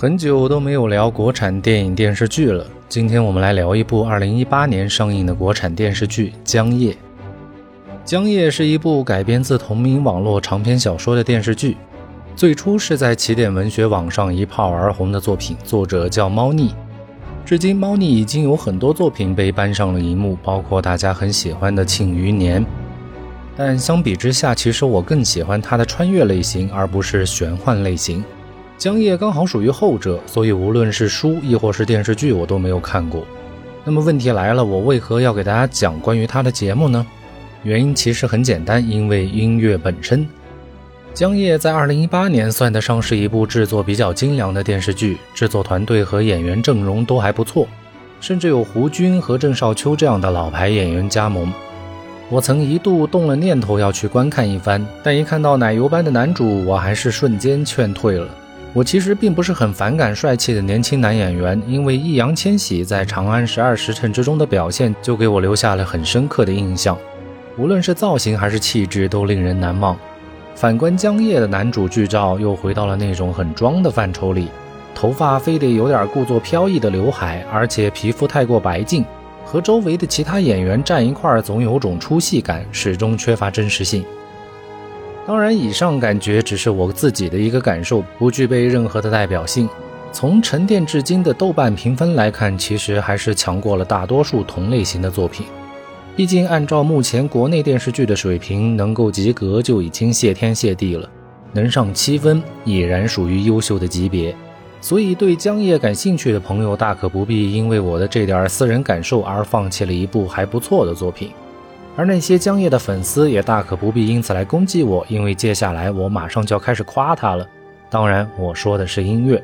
很久都没有聊国产电影电视剧了，今天我们来聊一部2018年上映的国产电视剧《江夜》。《江夜》是一部改编自同名网络长篇小说的电视剧，最初是在起点文学网上一炮而红的作品，作者叫猫腻。至今，猫腻已经有很多作品被搬上了荧幕，包括大家很喜欢的《庆余年》。但相比之下，其实我更喜欢它的穿越类型，而不是玄幻类型。江夜刚好属于后者，所以无论是书亦或是电视剧，我都没有看过。那么问题来了，我为何要给大家讲关于他的节目呢？原因其实很简单，因为音乐本身。江夜在二零一八年算得上是一部制作比较精良的电视剧，制作团队和演员阵容都还不错，甚至有胡军和郑少秋这样的老牌演员加盟。我曾一度动了念头要去观看一番，但一看到奶油般的男主，我还是瞬间劝退了。我其实并不是很反感帅气的年轻男演员，因为易烊千玺在《长安十二时辰》之中的表现就给我留下了很深刻的印象，无论是造型还是气质都令人难忘。反观江夜的男主剧照又回到了那种很装的范畴里，头发非得有点故作飘逸的刘海，而且皮肤太过白净，和周围的其他演员站一块儿总有种出戏感，始终缺乏真实性。当然，以上感觉只是我自己的一个感受，不具备任何的代表性。从沉淀至今的豆瓣评分来看，其实还是强过了大多数同类型的作品。毕竟，按照目前国内电视剧的水平，能够及格就已经谢天谢地了，能上七分已然属于优秀的级别。所以，对江夜感兴趣的朋友，大可不必因为我的这点私人感受而放弃了一部还不错的作品。而那些江夜的粉丝也大可不必因此来攻击我，因为接下来我马上就要开始夸他了。当然，我说的是音乐。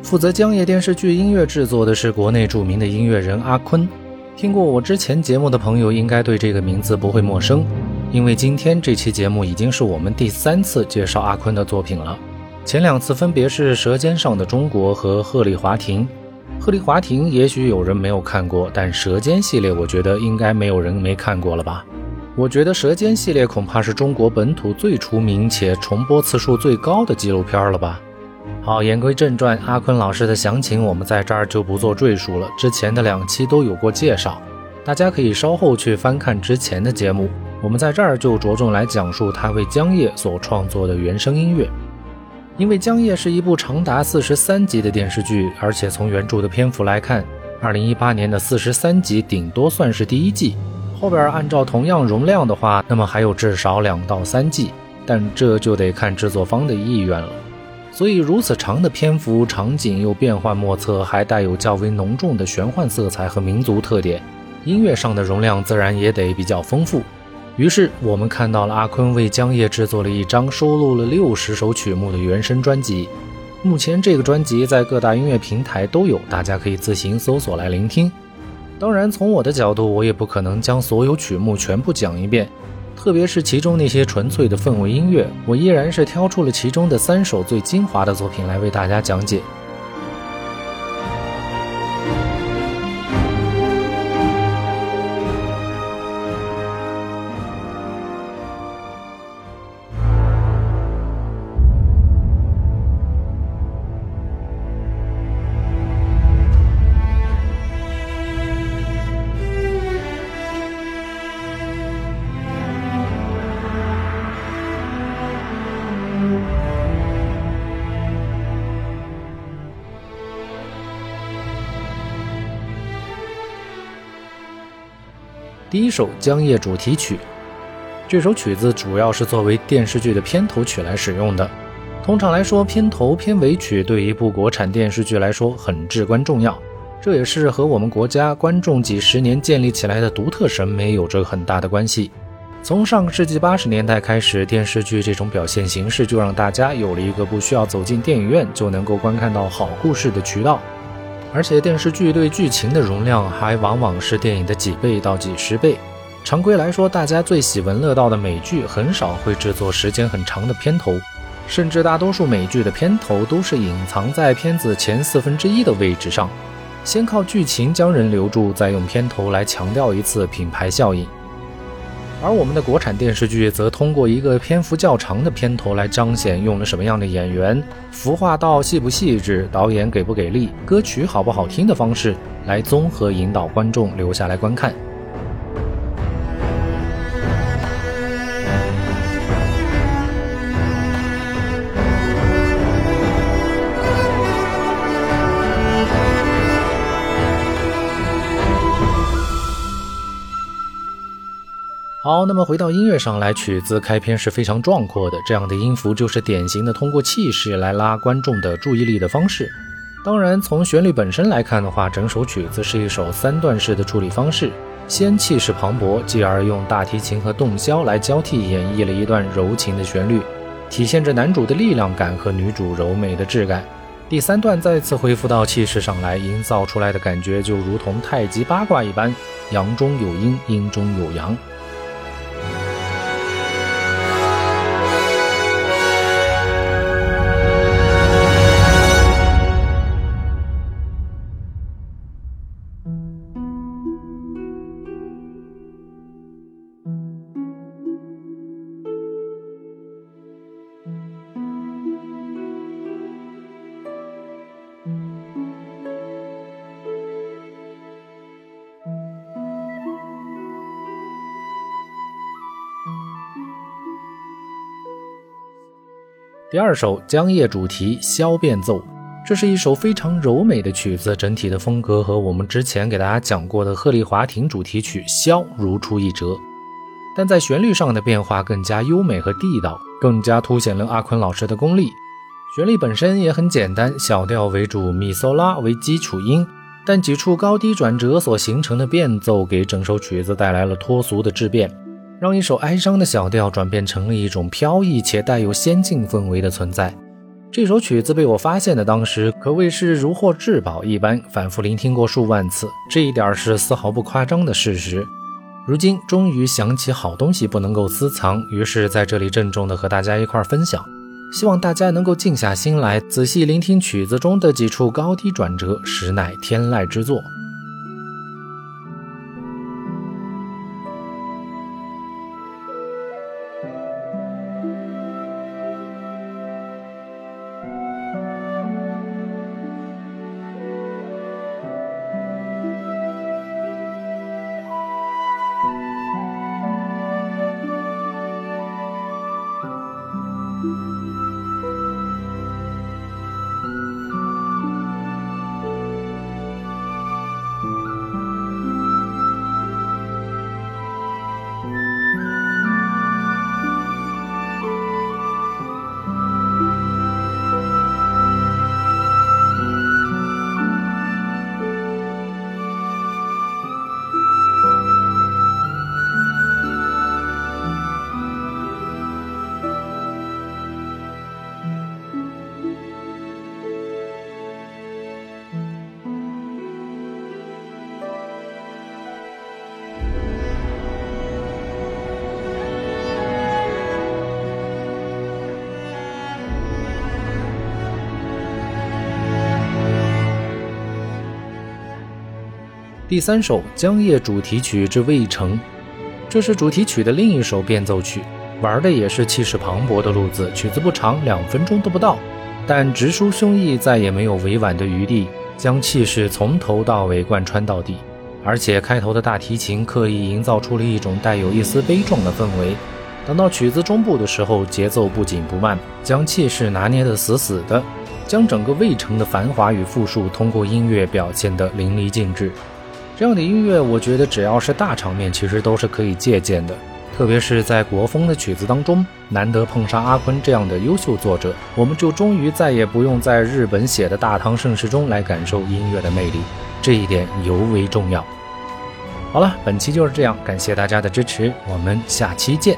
负责江夜电视剧音乐制作的是国内著名的音乐人阿坤，听过我之前节目的朋友应该对这个名字不会陌生。因为今天这期节目已经是我们第三次介绍阿坤的作品了，前两次分别是《舌尖上的中国》和《鹤唳华亭》。《鹤唳华亭》也许有人没有看过，但《舌尖》系列我觉得应该没有人没看过了吧？我觉得《舌尖》系列恐怕是中国本土最出名且重播次数最高的纪录片了吧？好，言归正传，阿坤老师的详情我们在这儿就不做赘述了，之前的两期都有过介绍，大家可以稍后去翻看之前的节目。我们在这儿就着重来讲述他为《江夜》所创作的原声音乐，因为《江夜》是一部长达四十三集的电视剧，而且从原著的篇幅来看，二零一八年的四十三集顶多算是第一季，后边按照同样容量的话，那么还有至少两到三季，但这就得看制作方的意愿了。所以如此长的篇幅，场景又变幻莫测，还带有较为浓重的玄幻色彩和民族特点，音乐上的容量自然也得比较丰富。于是我们看到了阿坤为江夜制作了一张收录了六十首曲目的原声专辑。目前这个专辑在各大音乐平台都有，大家可以自行搜索来聆听。当然，从我的角度，我也不可能将所有曲目全部讲一遍，特别是其中那些纯粹的氛围音乐，我依然是挑出了其中的三首最精华的作品来为大家讲解。第一首《江夜》主题曲，这首曲子主要是作为电视剧的片头曲来使用的。通常来说，片头片尾曲对一部国产电视剧来说很至关重要，这也是和我们国家观众几十年建立起来的独特审美有着很大的关系。从上个世纪八十年代开始，电视剧这种表现形式就让大家有了一个不需要走进电影院就能够观看到好故事的渠道。而且电视剧对剧情的容量还往往是电影的几倍到几十倍。常规来说，大家最喜闻乐道的美剧很少会制作时间很长的片头，甚至大多数美剧的片头都是隐藏在片子前四分之一的位置上。先靠剧情将人留住，再用片头来强调一次品牌效应。而我们的国产电视剧则通过一个篇幅较长的片头来彰显用了什么样的演员，服化道细不细致，导演给不给力，歌曲好不好听的方式，来综合引导观众留下来观看。好，那么回到音乐上来，曲子开篇是非常壮阔的，这样的音符就是典型的通过气势来拉观众的注意力的方式。当然，从旋律本身来看的话，整首曲子是一首三段式的处理方式，先气势磅礴，继而用大提琴和洞箫来交替演绎了一段柔情的旋律，体现着男主的力量感和女主柔美的质感。第三段再次恢复到气势上来，营造出来的感觉就如同太极八卦一般，阳中有阴，阴中有阳。第二首江夜主题箫变奏，这是一首非常柔美的曲子，整体的风格和我们之前给大家讲过的鹤唳华亭主题曲箫如出一辙，但在旋律上的变化更加优美和地道，更加凸显了阿坤老师的功力。旋律本身也很简单，小调为主，咪嗦拉为基础音，但几处高低转折所形成的变奏，给整首曲子带来了脱俗的质变。让一首哀伤的小调转变成了一种飘逸且带有仙境氛围的存在。这首曲子被我发现的当时，可谓是如获至宝一般，反复聆听过数万次，这一点是丝毫不夸张的事实。如今终于想起好东西不能够私藏，于是在这里郑重的和大家一块分享。希望大家能够静下心来，仔细聆听曲子中的几处高低转折，实乃天籁之作。第三首江夜主题曲之渭城，这是主题曲的另一首变奏曲，玩的也是气势磅礴的路子。曲子不长，两分钟都不到，但直抒胸臆，再也没有委婉的余地，将气势从头到尾贯穿到底。而且开头的大提琴刻意营造出了一种带有一丝悲壮的氛围。等到曲子中部的时候，节奏不紧不慢，将气势拿捏得死死的，将整个渭城的繁华与富庶通过音乐表现得淋漓尽致。这样的音乐，我觉得只要是大场面，其实都是可以借鉴的。特别是在国风的曲子当中，难得碰上阿坤这样的优秀作者，我们就终于再也不用在日本写的大唐盛世中来感受音乐的魅力，这一点尤为重要。好了，本期就是这样，感谢大家的支持，我们下期见。